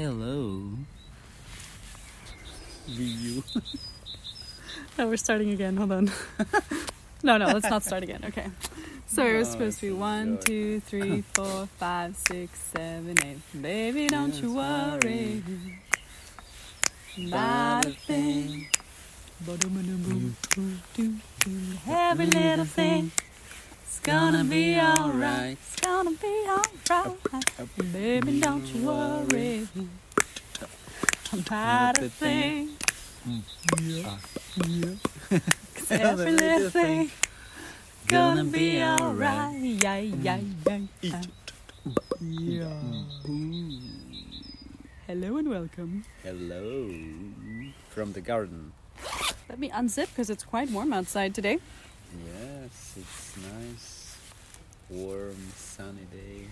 Hello. Ryu. No, oh, we're starting again. Hold on. no, no, let's not start again. Okay. So it was No, supposed to be it's one, good. two, three, four, five, six, seven, eight. Baby, don't you Yes, worry. Not a thing. Every little thing. It's gonna be alright. It's gonna be alright. Baby, don't you worry. Not a thing. Yeah. 'Cause every little thing. Gonna be alright. Yeah, yeah, yeah. Yeah. Hello and welcome. Hello. From the garden. Let me unzip because it's quite warm outside today. Yes, it's nice, warm, sunny day.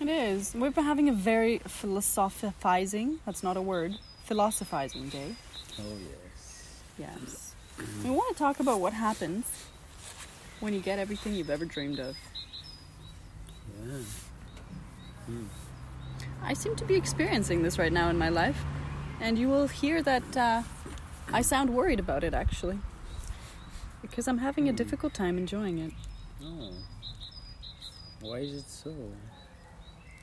It is. We've been having a very philosophizing, that's not a word, philosophizing day. Oh yes. Yes. We want to talk about what happens when you get everything you've ever dreamed of. Yeah. Hmm. I seem to be experiencing this right now in my life, and you will hear that uh, I sound worried about it actually. Because I'm having a Hmm. difficult time enjoying it. Oh. Why is it so?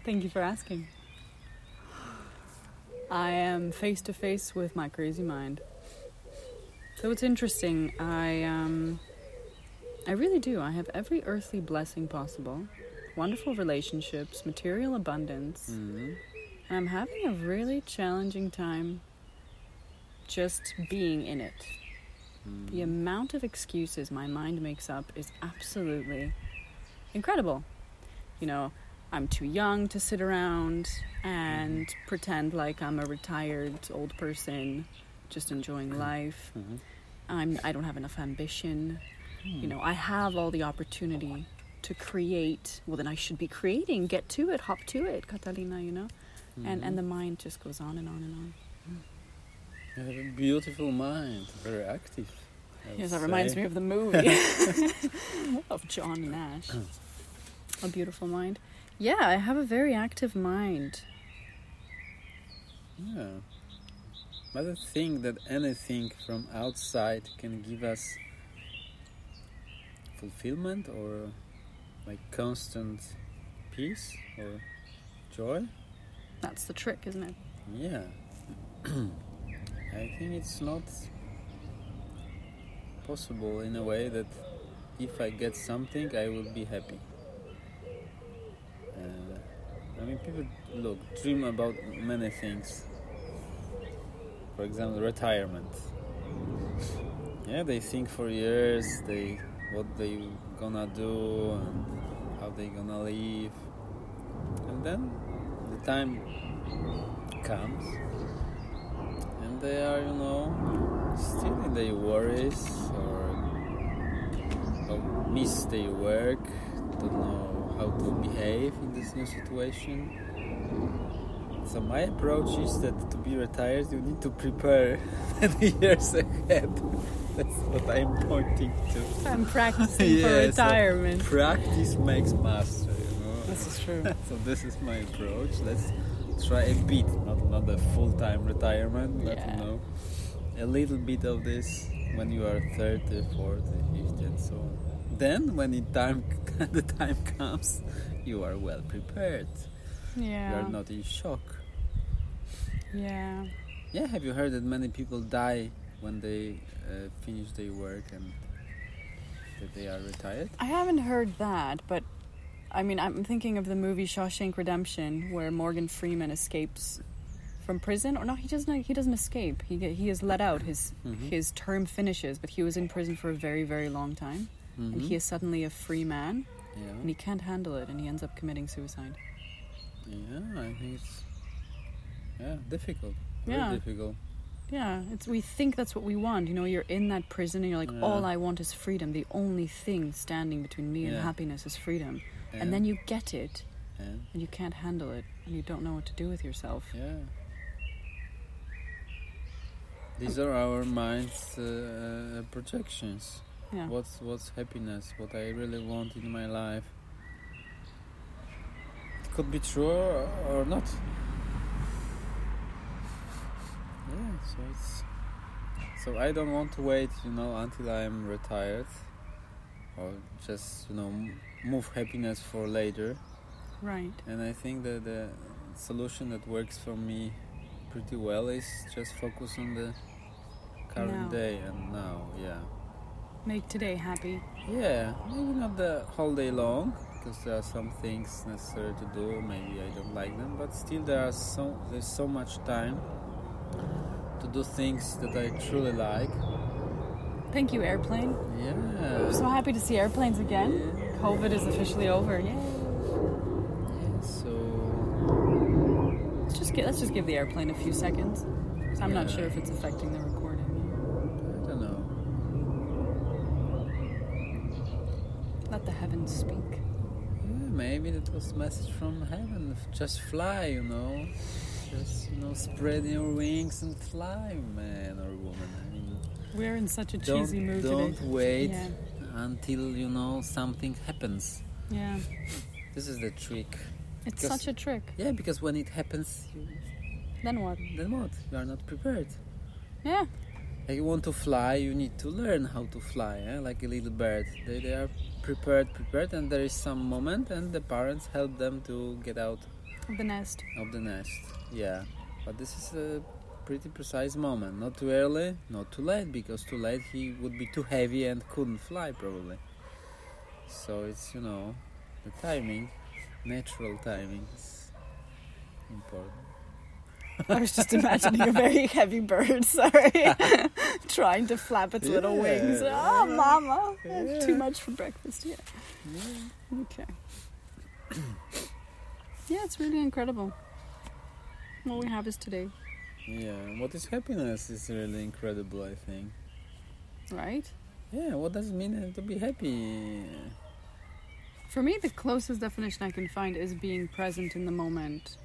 Thank you for asking. I am face to face with my crazy mind. So it's interesting. I um I really do. I have every earthly blessing possible. Wonderful relationships, material abundance. hmm And I'm having a really challenging time just being in it. The amount of excuses my mind makes up is absolutely incredible. You know, I'm too young to sit around and mm-hmm. pretend like I'm a retired old person just enjoying mm-hmm. life. Mhm. I'm I don't have enough ambition. You hmm. know, I have all the opportunity to create. Well, then I should be creating. Get to it, hop to it, Catalina, you know? And and mm-hmm. the mind just goes on and on and on. You have a beautiful mind, very active. Yes, that reminds say. me of the movie of John Nash. A beautiful mind. Yeah, I have a very active mind. Yeah. But I don't think that anything from outside can give us fulfillment or like constant peace or joy. That's the trick, isn't it? Yeah. I think it's not possible in a way that if I get something, I will be happy. Uh, I mean, people look dream about many things. For example, retirement. Yeah, they think for years they what they gonna do and how they gonna live, and then the time comes they are you know still in their worries or, or miss their work don't know how to behave in this new situation so my approach is that to be retired you need to prepare many years ahead that's what i'm pointing to I'm practicing for Yeah, so retirement. practice makes master you know This is true. so this is my approach. Let's try a bit, not not a full time retirement, but Yeah. you know, a little bit of this when you are 30, 40, 50, and so on. Then, when it time the time comes, you are well prepared. Yeah. You are not in shock. Yeah. Yeah, have you heard that many people die when they uh, finish their work and that they are retired? I haven't heard that, but I mean, I'm thinking of the movie Shawshank Redemption, where Morgan Freeman escapes from prison, or no, he doesn't. He doesn't escape. He he is let out. His Mhm. his term finishes, but he was in prison for a very very long time, and Mhm. he is suddenly a free man, yeah. and he can't handle it, and he ends up committing suicide. Yeah, I think it's yeah difficult. Very Yeah. difficult. Yeah, it's we think that's what we want. You know, you're in that prison, and you're like, Yeah. all I want is freedom. The only thing standing between me and happiness is freedom. Yeah. And then you get it, yeah, and you can't handle it, and you don't know what to do with yourself. yeah. These are our mind's uh, projections. Yeah. What's what's happiness? What I really want in my life. It could be true or, or not. yeah, so it's so I don't want to wait, you know, until I'm retired, or just you know move happiness for later. Right. And I think that the solution that works for me pretty well is just focus on the current Now. day and now. Yeah. Make today happy. Yeah, maybe not the whole day long because there are some things necessary to do. Maybe I don't like them, but still there are so there's so much time to do things that I truly like. Thank you, airplane. Yeah. So happy to see airplanes again. Yeah. COVID is officially over. Yay. Yeah, so Let's just get let's just give the airplane a few seconds. I'm not sure if it's affecting the recording. I don't know. Let the heavens speak. Yeah, maybe that was a message from heaven. Just fly, you know. Just you know, spread your wings and fly, man or woman. I mean, We're in such a don't cheesy mood don't today. wait Yeah. until you know something happens. Yeah. This is the trick. It's Because- such a trick. Yeah, because when it happens, you, Then what? then what? You are not prepared. Yeah. Like you want to fly, you need to learn how to fly, eh? like a little bird. They, they are prepared, prepared, and there is some moment, and the parents help them to get out of The nest. of the nest. Yeah, but this is a pretty precise moment. Not too early, not too late, because too late he would be too heavy and couldn't fly probably. So it's you know the timing, natural timing is important. I was just imagining a very heavy bird, sorry, trying to flap its little wings. Oh, mama, have too much for breakfast. Yeah. Yeah. Okay. yeah, it's really incredible. What we have is today, Yeah, what is happiness is really incredible, I think. right? Yeah, what does it mean to be happy? For me, the closest definition I can find is being present in the moment.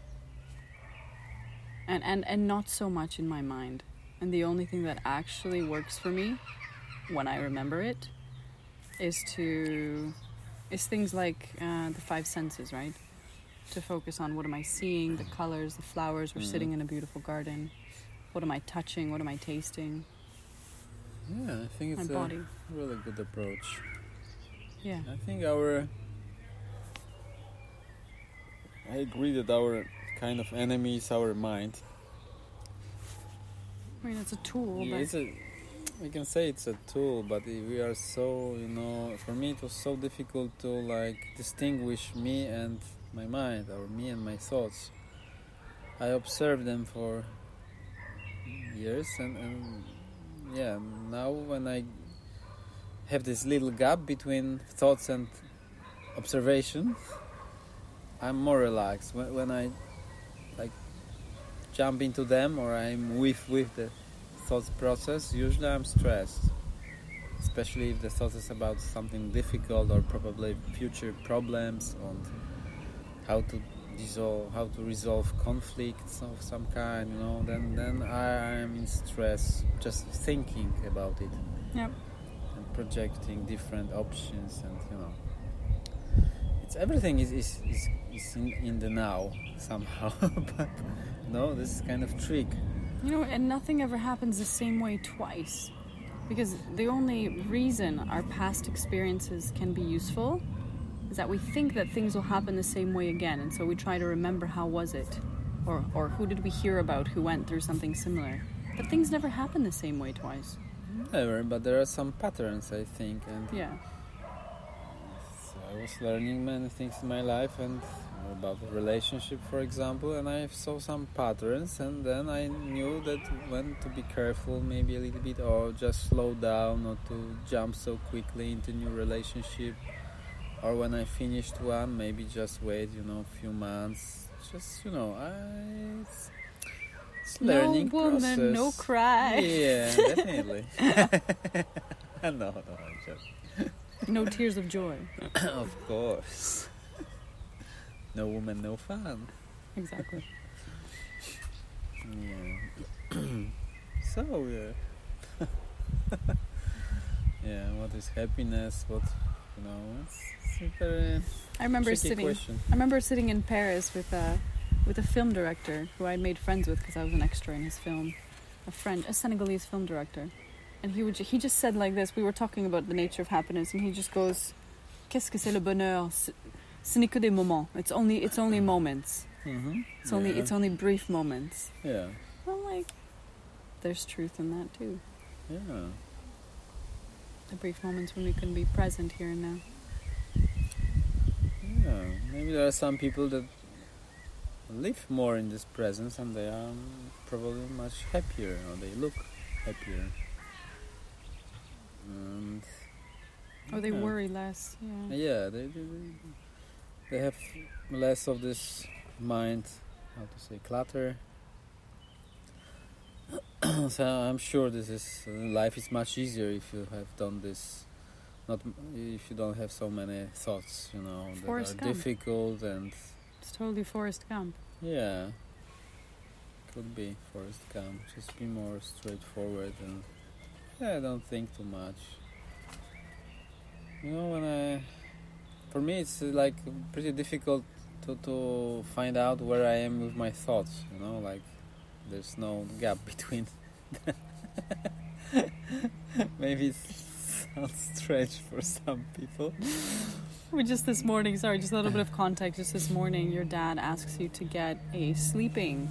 And, and, and not so much in my mind. And the only thing that actually works for me when I remember it is to is things like uh, the five senses, right? To focus on what am I seeing, the colors, the flowers. We're Mhm. sitting in a beautiful garden. What am I touching? What am I tasting? Yeah, I think My it's a body. really good approach. Yeah. I think our. I agree that our kind of enemy is our mind. I mean, it's a tool, Yeah, but it's a, we can say it's a tool, but we are so, you know, for me it was so difficult to like distinguish me and my mind, or me and my thoughts. I observed them for years, and, and yeah, now when I have this little gap between thoughts and observation, I'm more relaxed. When, when I like jump into them or I'm with with the thoughts process, usually I'm stressed. Especially if the thought is about something difficult or probably future problems and how to dissolve, how to resolve conflicts of some kind. You know, then then I am in stress just thinking about it and projecting different options and you know it's everything is is, is, is in, in the now somehow but no this is kind of trick You know, and nothing ever happens the same way twice. Because the only reason our past experiences can be useful is that we think that things will happen the same way again, and so we try to remember how was it, or or who did we hear about who went through something similar. But things never happen the same way twice. never but there are some patterns i think and Yeah. so i was learning many things in my life and about relationship for example and i saw some patterns and then i knew that when to be careful maybe a little bit or just slow down not to jump so quickly into new relationship or when i finished one maybe just wait you know a few months just you know I, it's, it's learning no woman, process. no cry. yeah definitely no no just No tears of joy. of course. No woman, no fun. Exactly. Yeah. so yeah. yeah. What is happiness? What you know? It's, very I remember sitting. question. I remember sitting in Paris with a with a film director who I made friends with because I was an extra in his film, a friend, a Senegalese film director, and he would he just said like this. We were talking about the nature of happiness, and he just goes, "Qu'est-ce que c'est le bonheur? Ce- n'est que des moments. It's only it's only moments. Mm-hmm. It's only it's only brief moments." yeah, Well, like, there's truth in that too. yeah. The brief moments when we can be present here and now. Yeah, maybe there are some people that live more in this presence and they are probably much happier or they look happier. And Or they yeah. worry less. Yeah. Yeah, they, they they- they have less of this mind, how to say, clutter. so I'm sure this is life is much easier if you have done this. Not if you don't have so many thoughts, you know, Forrest that are Gump. difficult and It's totally Forrest Gump. yeah, could be Forrest Gump. Just be more straightforward and yeah, don't think too much. You know, when I, for me, it's uh, like pretty difficult to to find out where I am with my thoughts. You know, like there's no gap between. Maybe it sounds strange for some people. We just this morning, sorry, just a little bit of context. Just this morning, your dad asks you to get a sleeping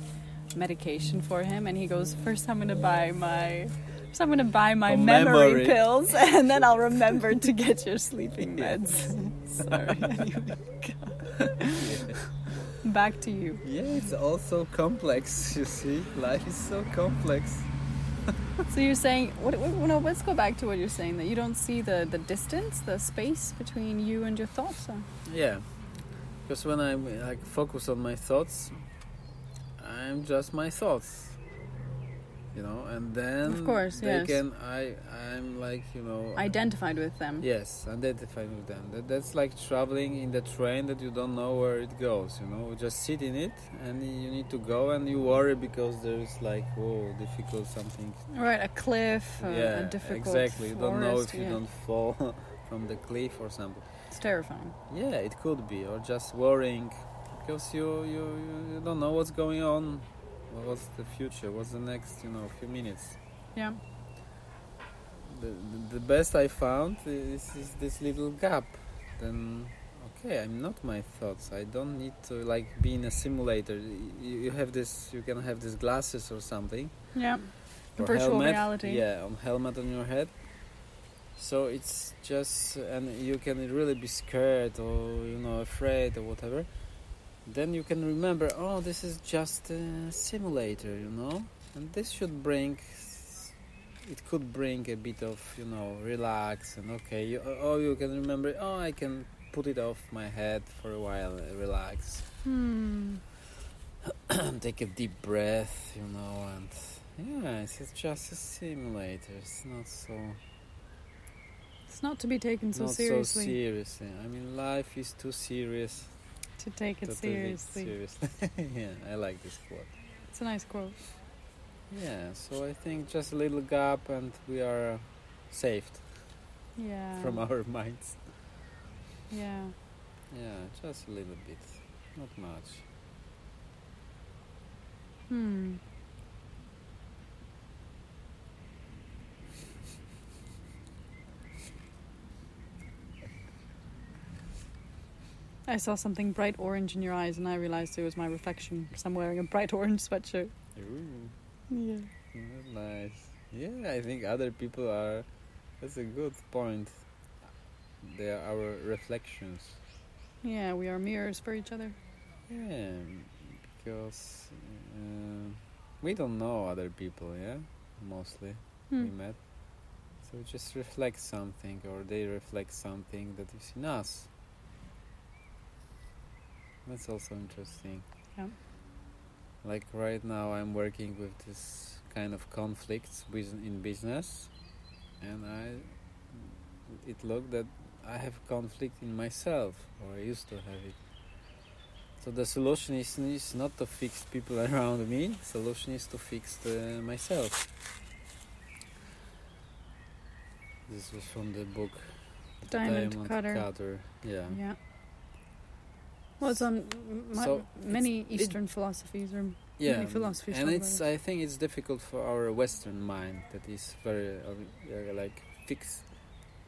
medication for him, and he goes, First, I'm going to buy my. So I'm going to buy my memory, memory. pills, and then I'll remember to get your sleeping meds. sorry. Anyway, back to you. Yeah, it's also complex. You see, life is so complex. So you're saying, what, what, no, let's go back to what you're saying that you don't see the, the distance, the space between you and your thoughts. Or? Yeah, because when I like focus on my thoughts, I'm just my thoughts, you know, and then Of course, they yes. can I I'm like you know uh, Identified with them. yes identified with them. That, that's like traveling in the train that you don't know where it goes. You know, just sit in it and you need to go and you worry because there's like whoa difficult something. Right, a cliff, a, yeah, a difficult exactly. You don't know if you yeah. don't fall from the cliff or something. It's terrifying. Yeah, it could be, or just worrying because you, you- you don't know what's going on. What's the future? What's the next, you know, few minutes? Yeah. The, the, the best I found is, is this little gap. Then, okay, I'm not my thoughts. I don't need to like be in a simulator. You, you have this, you can have these glasses or something. Yeah. or Virtual helmet. reality. Yeah, on helmet on your head. So it's just, and you can really be scared or you know afraid or whatever. Then you can remember, oh, this is just a simulator, you know, and this should bring. It could bring a bit of you know relax and okay. You, oh, you can remember. Oh, I can put it off my head for a while, relax, Hmm. take a deep breath, you know, and yeah, it's it's just a simulator. It's not so It's not to be taken so not seriously. so seriously. I mean, life is too serious to take it to take it seriously. seriously. yeah, I like this quote. It's a nice quote. Yeah, so I think just a little gap and we are saved Yeah. from our minds. Yeah. Yeah, just a little bit, not much. Hmm. I saw something bright orange in your eyes, and I realized it was my reflection because I'm wearing a bright orange sweatshirt. Ooh, Yeah. nice. Yeah, I think other people are. That's a good point. They are our reflections. Yeah, we are mirrors for each other. Yeah, because uh, we don't know other people, yeah, mostly Hmm. we met. So we just reflect something, or they reflect something that is in us. That's also interesting. Yeah. Like right now, I'm working with this kind of conflicts in business, and I it looked that I have conflict in myself, or I used to have it. So the solution is, is not to fix people around me. Solution is to fix the, myself. This was from the book The Diamond Cutter. Cutter. Yeah. Yeah. Well, it's on m- m- So, many it's- it- Eastern philosophies are yeah Many philosophies and it's about i think it's difficult for our western mind that is very uh, like fix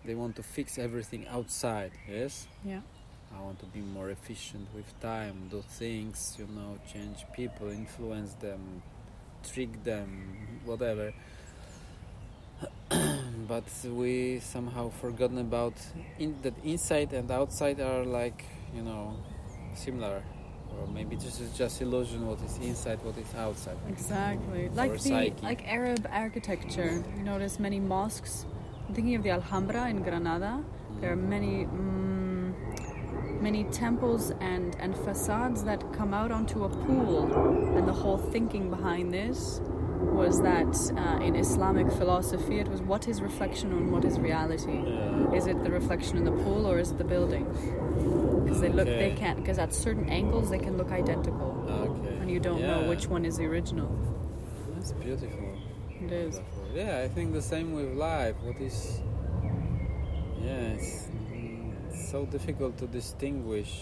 they want to fix everything outside yes? Yeah. i want to be more efficient with time do things you know change people influence them trick them whatever. But we somehow forgotten about in, that inside and outside are like you know similar or maybe this is just illusion what is inside what is outside Exactly. Like the psyche. like Arab architecture. You notice many mosques. I'm thinking of the Alhambra in Granada. There are many mm, many temples and and facades that come out onto a pool, and the whole thinking behind this was that uh, in Islamic philosophy it was what is reflection and what is reality. Is it the reflection in the pool or is it the building? Because they look, they can't. Because at certain angles they can look identical, okay and you don't know which one is the original. that's beautiful It is. Yeah i think the same with life what is yeah it's, it's so difficult to distinguish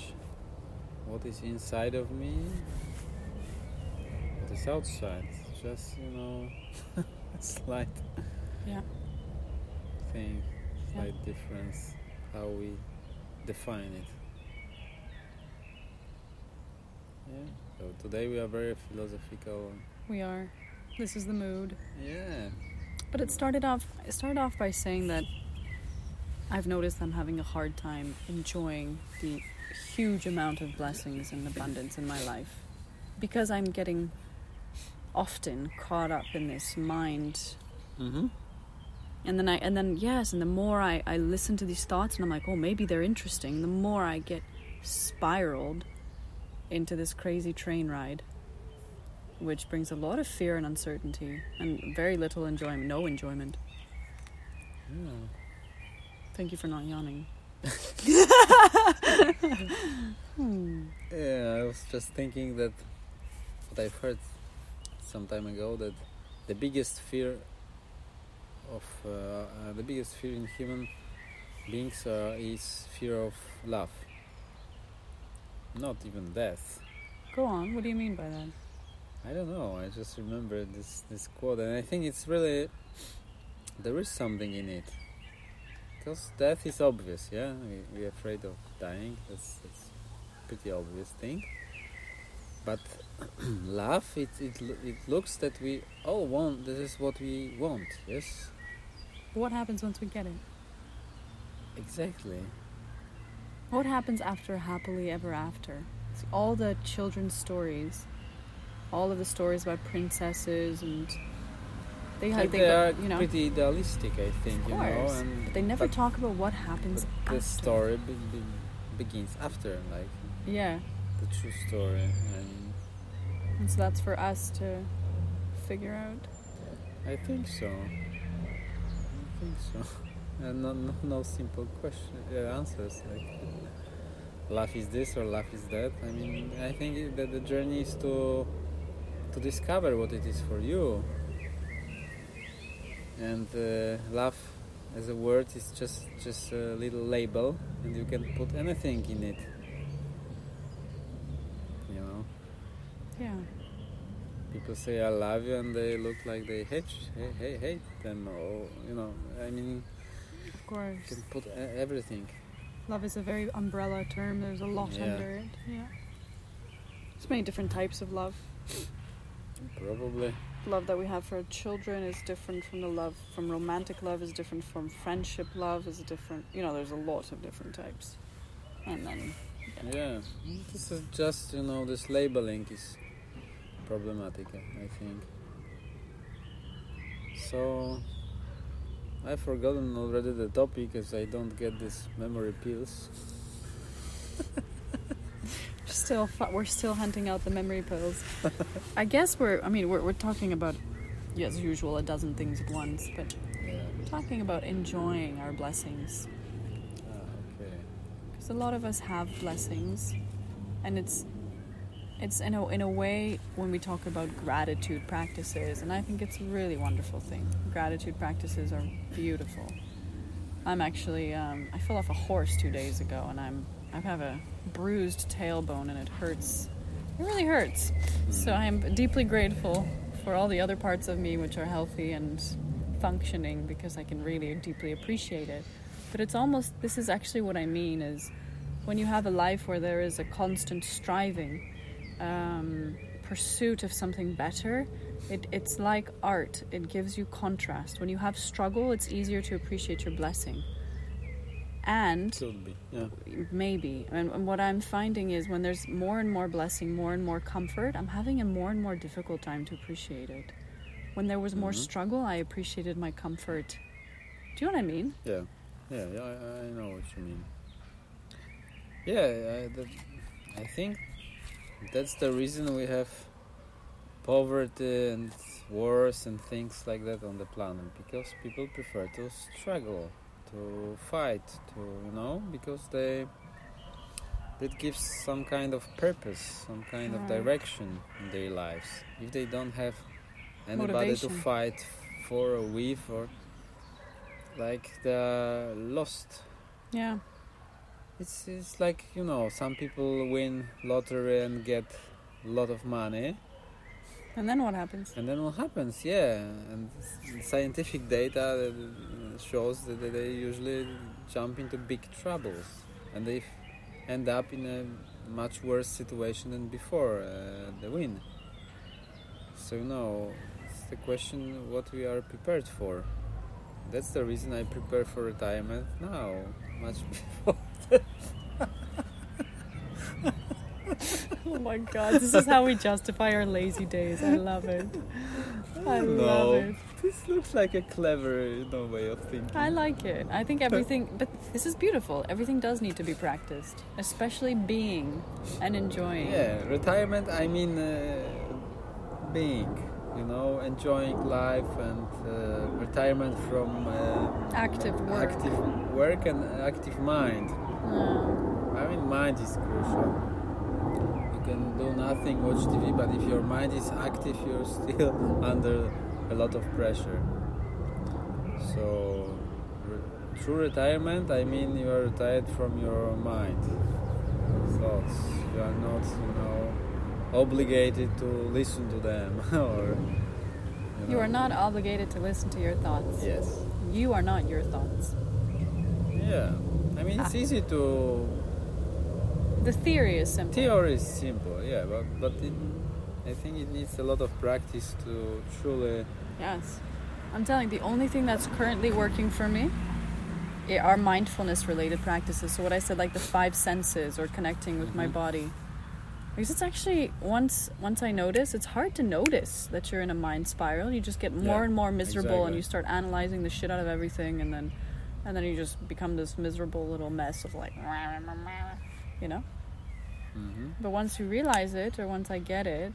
what is inside of me what is outside It's just you know slight Yeah. thing Yeah. slight difference how we define it yeah so today we are very philosophical We are. This is the mood. yeah But it started off. It started off by saying that I've noticed I'm having a hard time enjoying the huge amount of blessings and abundance in my life because I'm getting often caught up in this mind mm-hmm. and then I and then yes and the more I, I listen to these thoughts and I'm like oh maybe they're interesting the more I get spiraled into this crazy train ride which brings a lot of fear and uncertainty and very little enjoyment no enjoyment yeah. thank you for not yawning Hmm. Yeah, I was just thinking that what I've heard some time ago that the biggest fear of uh, uh, the biggest fear in human beings uh, is fear of love, not even death. go on what do you mean by that I don't know. I just remember this this quote, and I think it's really there is something in it. Because death is obvious, yeah. We we're afraid of dying. That's that's pretty obvious thing. But love, it it it looks that we all want. This is what we want. Yes, what happens once we get it exactly. What happens after happily ever after all the children's stories all of the stories about princesses and they, like they, they are you know pretty idealistic, I think. Of you know, and but they never talk about what happens the after. story be, be, begins after, like Yeah, the true story, and and so that's for us to figure out. I think so. I think so. And no, no, no simple question uh, answers like life is this or life is that. I mean, I think that the journey is to to discover what it is for you. And uh, love, as a word, is just just a little label, and you can put anything in it. You know. Yeah, People say I love you, and they look like they hate hate, hate, hate them, or you know. I mean, of you can put e- everything. Love is a very umbrella term. There's a lot Yeah. under it. Yeah. There's many different types of love. Probably. Love that we have for children is different from the love from romantic love is different from friendship love is different. You know, there's a lot of different types. And then Yeah. This is just you know this labeling is problematic. I think. So. I've forgotten already the topic because I don't get these memory pills. still we're still hunting out the memory pills. I guess we're I mean we're we're talking about as usual a dozen things at once, but Yeah. we're talking about enjoying our blessings. Ah, okay. Because a lot of us have blessings, and it's it's in a in a way when we talk about gratitude practices, and I think it's a really wonderful thing. Gratitude practices are beautiful. I'm actually um, I fell off a horse two days ago, and I'm I have a bruised tailbone, and it hurts It really hurts. So I am deeply grateful for all the other parts of me which are healthy and functioning because I can really deeply appreciate it. But it's almost this is actually what I mean is when you have a life where there is a constant striving, um, pursuit of something better, it, it's like art. It gives you contrast. When you have struggle, it's easier to appreciate your blessing. And. Yeah. maybe and, and what i'm finding is when there's more and more blessing more and more comfort i'm having a more and more difficult time to appreciate it when there was more Mhm. struggle i appreciated my comfort do you know what i mean Yeah, yeah, yeah. I, I know what you mean. Yeah, I, that, I think that's the reason we have poverty and wars and things like that on the planet because people prefer to struggle, to fight, to you know, because they that gives some kind of purpose, some kind of direction in their lives. If they don't have anybody to fight for or with or like the lost yeah it's, it's like you know some people win lottery and get a lot of money. And then what happens? And then what happens? Yeah and scientific data uh, shows that they usually jump into big troubles. And they end up in a much worse situation than before uh, the win. So you know it's the question what we are prepared for. That's the reason i prepare for retirement now much before oh my god this is how we justify our lazy days i love it i No. love it This looks like a clever, you know, way of thinking. I like it. I think everything, but this is beautiful. Everything does need to be practiced, especially being and enjoying. Yeah, retirement. I mean, uh, being, you know, enjoying life and uh, retirement from uh, Active work. active work and active mind. I mean, mind is crucial. You can do nothing, watch TV, but if your mind is active, you're still under a lot of pressure. So, re- through retirement, I mean you are retired from your mind, thoughts. You are not, you know, obligated to listen to them, or You know. are not obligated to listen to your thoughts. Yes. You are not your thoughts. Yeah. I mean, it's Ah. easy to The theory is simple. Theory is simple, yeah, but but it, I think it needs a lot of practice to truly. Yes. I'm telling you, the only thing that's currently working for me are mindfulness related practices. So, what I said, like the five senses or connecting with my Mhm. body. Because it's actually, once once I notice, it's hard to notice that you're in a mind spiral. You just get more Yeah, and more miserable and you start analyzing the shit out of everything and then and then you just become this miserable little mess of like, you know? hmm But once you realize it, or once I get it,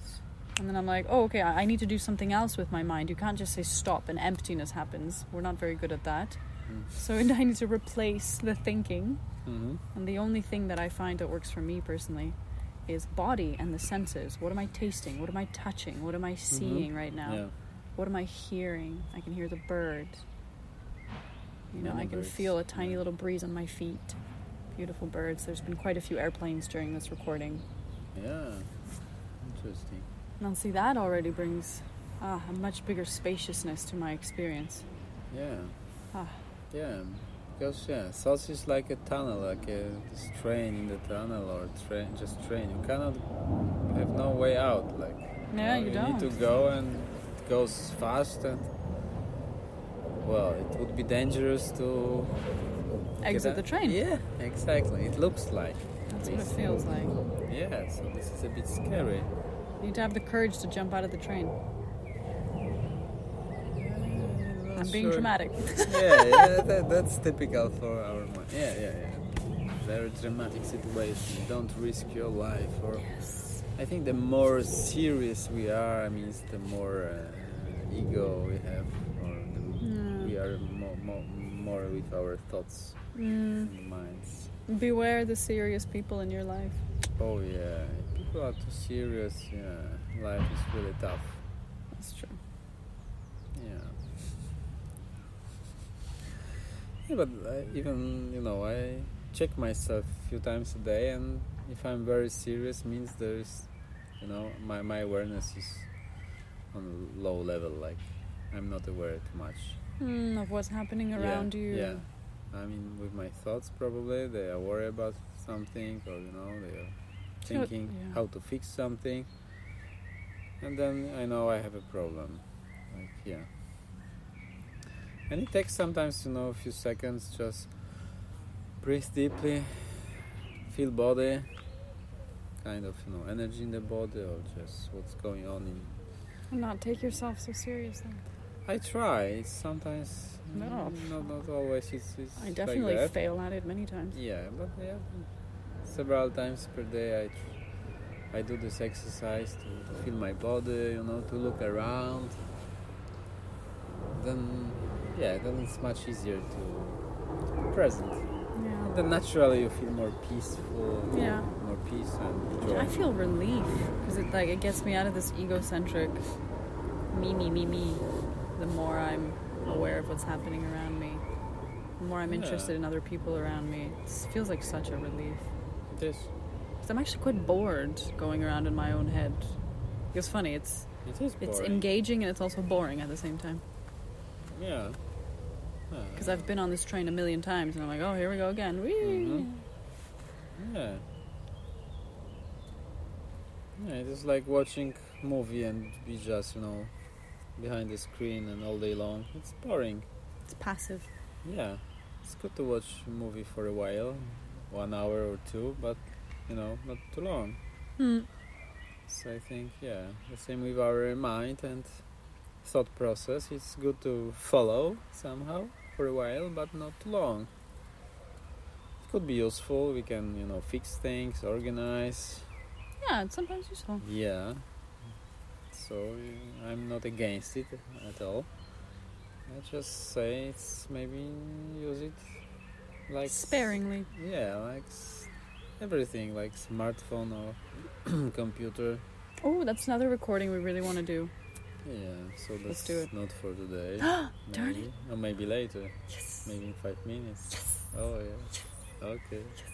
and then I'm like, oh, okay, I need to do something else with my mind. You can't just say stop and emptiness happens. We're not very good at that. Mm. So I need to replace the thinking. hmm And the only thing that I find that works for me personally is body and the senses. What am I tasting? What am I touching? What am I seeing right now? Yeah. What am I hearing? I can hear the bird. You know, Many I can birds, feel a tiny yeah. little breeze on my feet. Beautiful birds. There's been quite a few airplanes during this recording. Yeah. Interesting. And see, that already brings ah, a much bigger spaciousness to my experience. Yeah. Ah, Yeah. Because yeah, thoughts is like a tunnel, like a this train in the tunnel or train, just train. You cannot have no way out. Like Yeah, you, know, you need to don't. go and it goes fast and well, it would be dangerous to exit the train. Yeah, exactly. It looks like. That's what it feels like. Yeah, so this is a bit scary. You need to have the courage to jump out of the train. I'm being sure. dramatic. yeah, yeah that, that's typical for our mind. Yeah, yeah, yeah. Very dramatic situation. Don't risk your life. Or I think the more serious we are, I mean, the more uh, ego we have, or the, Mm. we are more, more, more with our thoughts Mm, minds. beware the serious people in your life. Oh yeah, if people are too serious. Yeah, life is really tough. That's true. Yeah. Yeah, but I, even you know, I check myself a few times a day, and if I'm very serious, means there is you know, my my awareness is on a low level. Like I'm not aware too much. Mm, of what's happening Yeah, around you. Yeah. I mean, with my thoughts, probably they are worried about something, or you know, they are So, thinking yeah. how to fix something, and then I know I have a problem. Like, yeah. And it takes sometimes, you know, a few seconds. Just breathe deeply, feel body, kind of, you know, energy in the body, or just what's going on in And not take yourself so seriously. I try. It's sometimes No. not not always. It's, it's I like definitely that. fail at it many times. Yeah, but yeah, several times per day I tr- I do this exercise to, to feel my body, you know, to look around. Then yeah, then it's much easier to, to be present. Yeah. Then naturally you feel more peaceful. Yeah. More peace and joy. I feel relief because it like it gets me out of this egocentric me me me me. The more I'm aware of what's happening around me, the more I'm Yeah. interested in other people around me. It feels like such a relief. It is. Because I'm actually quite bored going around in my own head. It's funny. It's It is it's engaging and it's also boring at the same time. Yeah. Because I've been on this train a million times and I'm like, oh, here we go again. Whee! Mhm. Yeah. Yeah, it is like watching movie and be just, you know, behind the screen and all day long. It's boring. It's passive. Yeah. It's good to watch a movie for a while, one hour or two, but you know, not too long. Hmm. So I think, yeah, the same with our mind and thought process. It's good to follow somehow for a while, but not too long. It could be useful. We can, you know, fix things, organize. Yeah, it's sometimes useful. Yeah. So I'm not against it at all. I just say it's maybe use it like Sparingly. Yeah, like everything, like smartphone or computer. Oh, that's another recording we really want to do. Yeah, so that's Let's do it. not for today. Darn maybe. Or oh, maybe later. Yes. Maybe in five minutes. Yes. Oh yeah. Okay. Yes.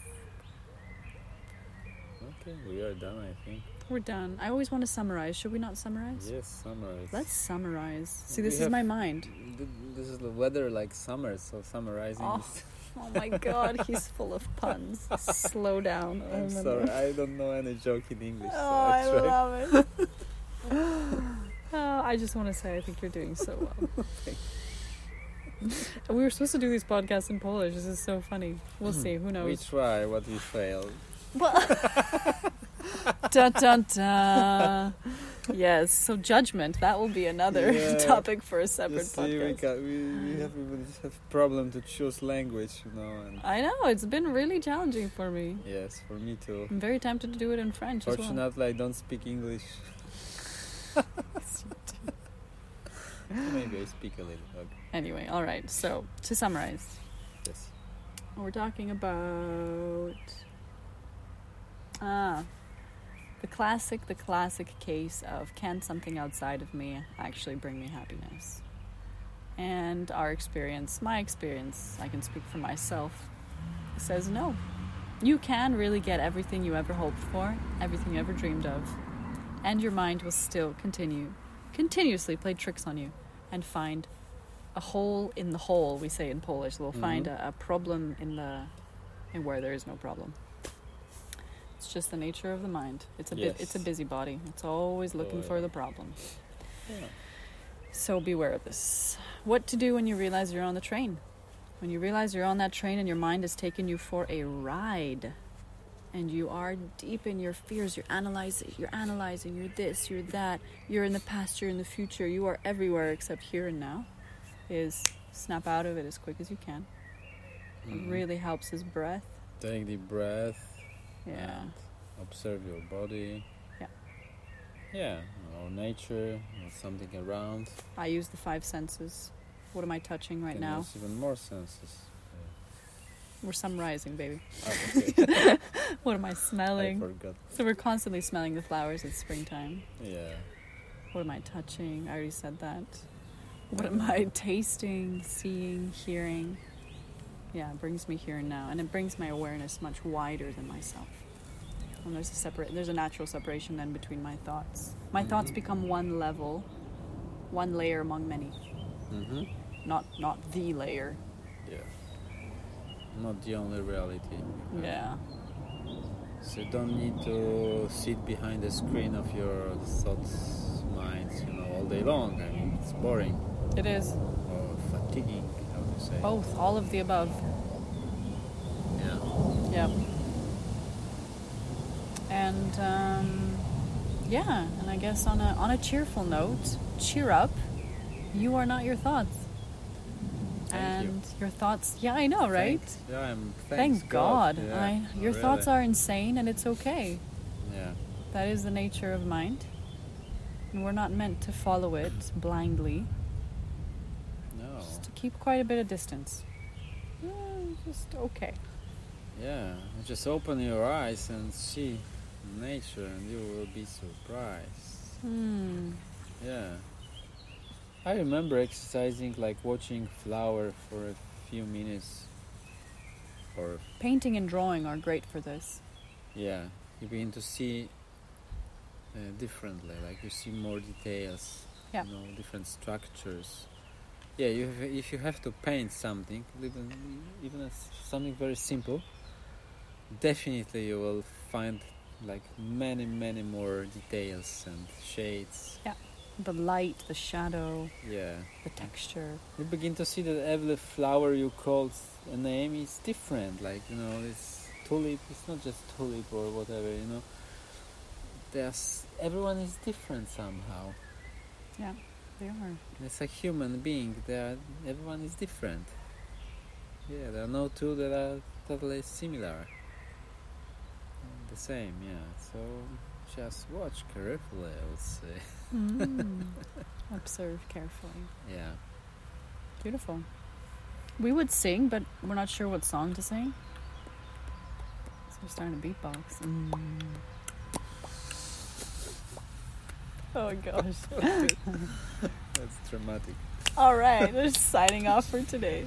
Okay, we are done. I think. We're done. I always want to summarize. Should we not summarize? Yes, summarize. Let's summarize. See, We this is have- my mind. Th- This is the weather like summer, so summarizing. Oh, is- Oh my god, he's full of puns. Slow down. I'm sorry, I don't know any joke in English. so Oh, I try- love it. oh, I just want to say I think you're doing so well. we were supposed to do these podcasts in Polish. This is so funny. We'll hmm. see. Who knows? We try, but we fail. dun, dun, dun. Yes. So judgment. That will be another Yeah. topic for a separate see, we, podcast. we, we have we have problem to choose language, you know. And I know it's been really challenging for me. yes, for me too. I'm very tempted to do it in French as well. Fortunately, I don't speak English. Maybe I speak a little. Okay. Anyway, all right. So to summarize, Yes. we're talking about ah the classic, the classic case of can something outside of me actually bring me happiness? And our experience, my experience, I can speak for myself, says no. You can really get everything you ever hoped for, everything you ever dreamed of, and your mind will still continue, continuously play tricks on you and find a hole in the hole, we say in Polish. We'll find Mhm. a, a problem in the in where there is no problem. It's just the nature of the mind. It's a bit, it's a busybody. It's always looking Oh, for yeah. the problem. Yeah. So beware of this. What to do when you realize you're on the train? When you realize you're on that train and your mind is taking you for a ride and you are deep in your fears, you're analyzing, you're analyzing, you're this, you're that, you're in the past, you're in the future, you are everywhere except here and now, is snap out of it as quick as you can. It Mhm. really helps his breath. Take deep breath. Yeah. and observe your body. Yeah. Yeah, or nature, or something around. I use the five senses. What am I touching right Can now? use even more senses. We're summarizing, baby. Oh, okay. What am I smelling? I forgot. So we're constantly smelling the flowers. It's springtime. Yeah. What am I touching? I already said that. What am I tasting, seeing, hearing? Yeah, it brings me here and now, and it brings my awareness much wider than myself. And there's a separate there's a natural separation then between my thoughts. My thoughts Mhm. become one level, one layer among many. Mm-hmm. Not not the layer. Yeah. Not the only reality. Yeah. So you don't need to sit behind the screen of your thoughts, minds, you know, all day long. I mean, it's boring It is. or fatiguing. Both, all of the above. Yeah. Yep. And um, yeah, and I guess on a on a cheerful note, cheer up. You are not your thoughts. Thank you. and your thoughts, yeah, I know, right? Thanks. Yeah, I'm. Thank Thanks God. Yeah, I, your really. thoughts are insane and it's okay. Yeah. That is the nature of mind. And we're not meant to follow it blindly. No. Just to keep quite a bit of distance. Eh, Just okay. Yeah. Just open your eyes and see nature, and you will be surprised. Hmm. Yeah. I remember exercising like watching flower for a few minutes. Or Painting and drawing are great for this. yeah, you begin to see uh, differently. Like you see more details. Yeah. You know, different structures. Yeah, you have, if you have to paint something, even even as something very simple, definitely you will find like many many more details and shades. Yeah, the light, the shadow, Yeah. the texture. you begin to see that every flower you call a name is different. Like you know, it's tulip. It's not just tulip or whatever. You know, there's everyone is different somehow. Yeah, they are. It's a human being. There, everyone is different. Yeah, there are no two that are totally similar. The same, yeah. So just watch carefully. I would say. Mm. Observe carefully. Yeah. Beautiful. We would sing, but we're not sure what song to sing. So we're starting to beatbox. Mm. Oh my gosh. That's dramatic. All right, we're signing off for today.